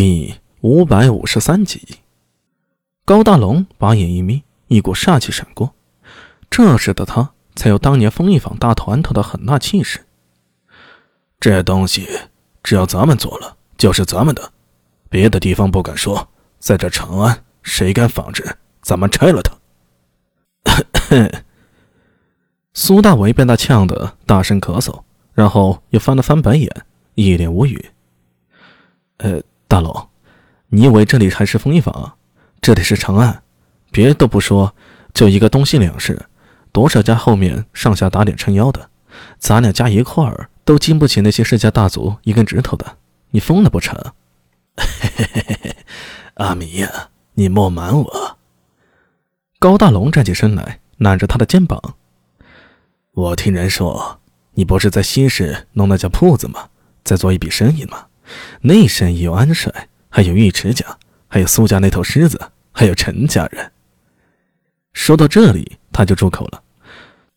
第五百五十三集，高大龙把眼一眯，一股煞气闪过。这时的他才有当年风一坊大团头的狠辣气势。这东西只要咱们做了，就是咱们的，别的地方不敢说，在这长安，谁敢仿制，咱们拆了他！苏大为被他呛得大声咳嗽，然后又翻了翻白眼，一脸无语。呃。大龙，你以为这里还是风衣坊？这里是长安，别的不说，就一个东西两市，多少家后面上下打脸撑腰的，咱俩加一块儿都经不起那些世家大族一根指头的。你疯了不成？嘿嘿嘿嘿嘿，阿米呀，你莫瞒我。高大龙站起身来，揽着他的肩膀。我听人说，你不是在西市弄那家铺子吗？在做一笔生意吗？那生意有安帅，还有尉迟家，还有苏家那头狮子，还有陈家人。说到这里，他就住口了。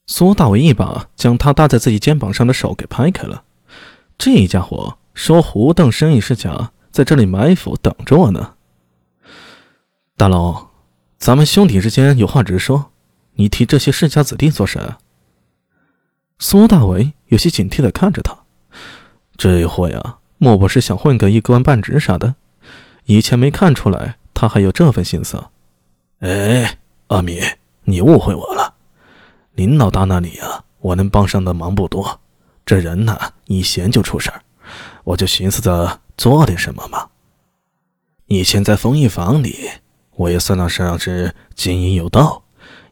苏大伟一把将他搭在自己肩膀上的手给拍开了。这家伙说：“胡邓生意是假，在这里埋伏等着我呢。”大龙，咱们兄弟之间有话直说，你提这些世家子弟做甚？苏大伟有些警惕的看着他，这货呀。莫不是想混个一官半职啥的？以前没看出来他还有这份心思。哎，阿米，你误会我了。林老大那里呀，我能帮上的忙不多。这人呢，一闲就出事儿，我就寻思着做点什么嘛。以前在丰益房里，我也算得上是经营有道，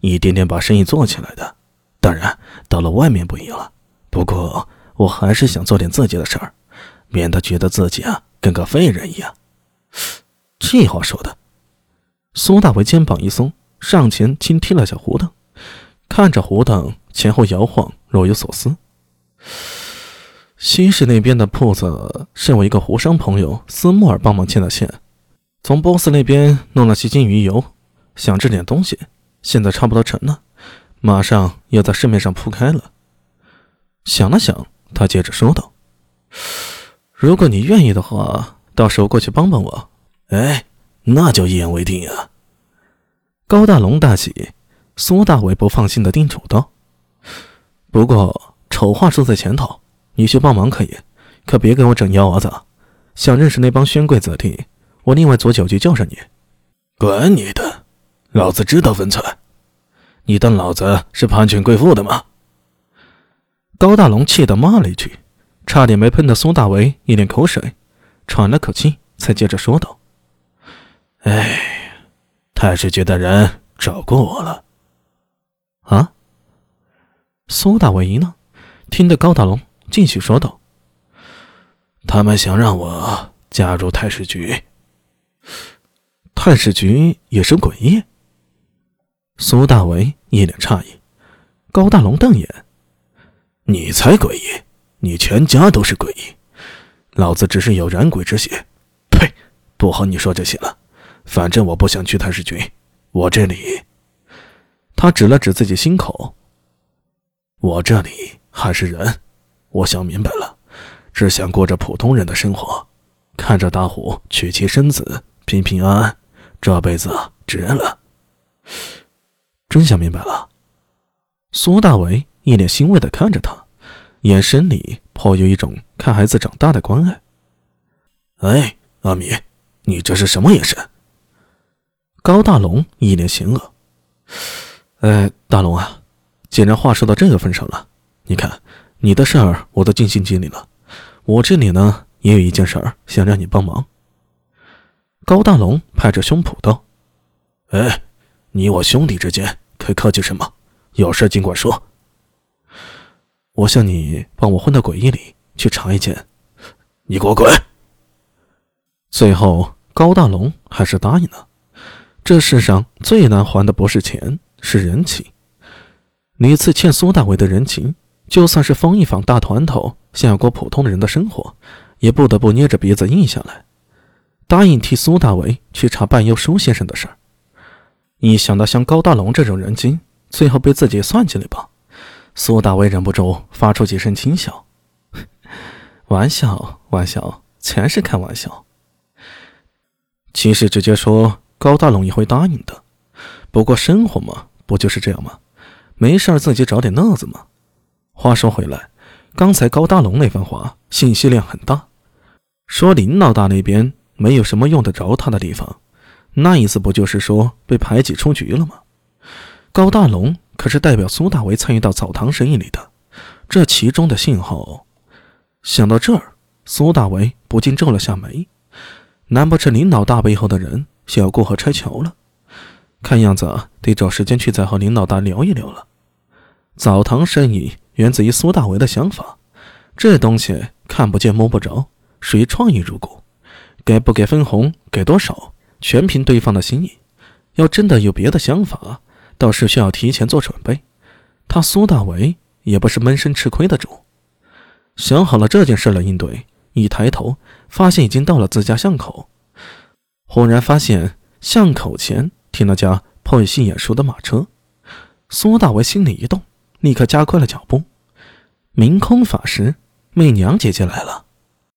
一点点把生意做起来的。当然，到了外面不一样了。不过，我还是想做点自己的事儿。免得觉得自己啊跟个废人一样。这话说的，苏大为肩膀一松，上前轻踢了下胡腾，看着胡腾前后摇晃，若有所思。西市那边的铺子是我一个胡商朋友斯莫尔帮忙牵的线，从波斯那边弄了些金鱼油，想制点东西，现在差不多成了，马上要在市面上铺开了。想了想，他接着说道。如果你愿意的话，到时候过去帮帮我。哎，那就一言为定呀！高大龙大喜，苏大伟不放心的叮嘱道：“不过丑话说在前头，你去帮忙可以，可别给我整幺蛾子。想认识那帮宣贵子弟，我另外左酒局叫上你。管你的，老子知道分寸。你当老子是攀权贵妇的吗？”高大龙气得骂了一句。差点没喷的苏大为一脸口水，喘了口气，才接着说道：“哎，太师局的人找过我了。”啊！苏大为一愣，听得高大龙继续说道：“他们想让我加入太师局。太师局也是诡异。”苏大为一脸诧异，高大龙瞪眼：“你才诡异！”你全家都是诡异，老子只是有染鬼之血。呸！不和你说这些了，反正我不想去太师局。我这里，他指了指自己心口。我这里还是人，我想明白了，只想过着普通人的生活，看着大虎娶妻生子，平平安安，这辈子值了。真想明白了。苏大为一脸欣慰的看着他。眼神里颇有一种看孩子长大的关爱。哎，阿米，你这是什么眼神？高大龙一脸邪恶。哎，大龙啊，既然话说到这个份上了，你看你的事儿我都尽心尽力了，我这里呢也有一件事儿想让你帮忙。高大龙拍着胸脯道：“哎，你我兄弟之间可客气什么？有事尽管说。”我向你帮我混到诡异里去查一件，你给我滚！最后高大龙还是答应了。这世上最难还的不是钱，是人情。李次欠苏大伟的人情，就算是风一坊大团头，想要过普通人的生活，也不得不捏着鼻子应下来，答应替苏大伟去查半幽舒先生的事儿。一想到像高大龙这种人精，最后被自己算计了吧？苏大为忍不住发出几声轻笑，玩笑，玩笑，全是开玩笑。其实直接说高大龙也会答应的。不过生活嘛，不就是这样吗？没事自己找点乐子嘛。话说回来，刚才高大龙那番话信息量很大，说林老大那边没有什么用得着他的地方，那意思不就是说被排挤出局了吗？高大龙可是代表苏大为参与到澡堂生意里的，这其中的信号。想到这儿，苏大为不禁皱了下眉，难不成林老大背后的人想要过河拆桥了？看样子得找时间去再和林老大聊一聊了。澡堂生意源自于苏大为的想法，这东西看不见摸不着，属于创意入股，给不给分红，给多少，全凭对方的心意。要真的有别的想法，倒是需要提前做准备。他苏大为也不是闷声吃亏的主。想好了这件事来应对，一抬头发现已经到了自家巷口，忽然发现巷口前停了架颇细眼熟的马车，苏大为心里一动，立刻加快了脚步。明空法师，媚娘姐姐来了。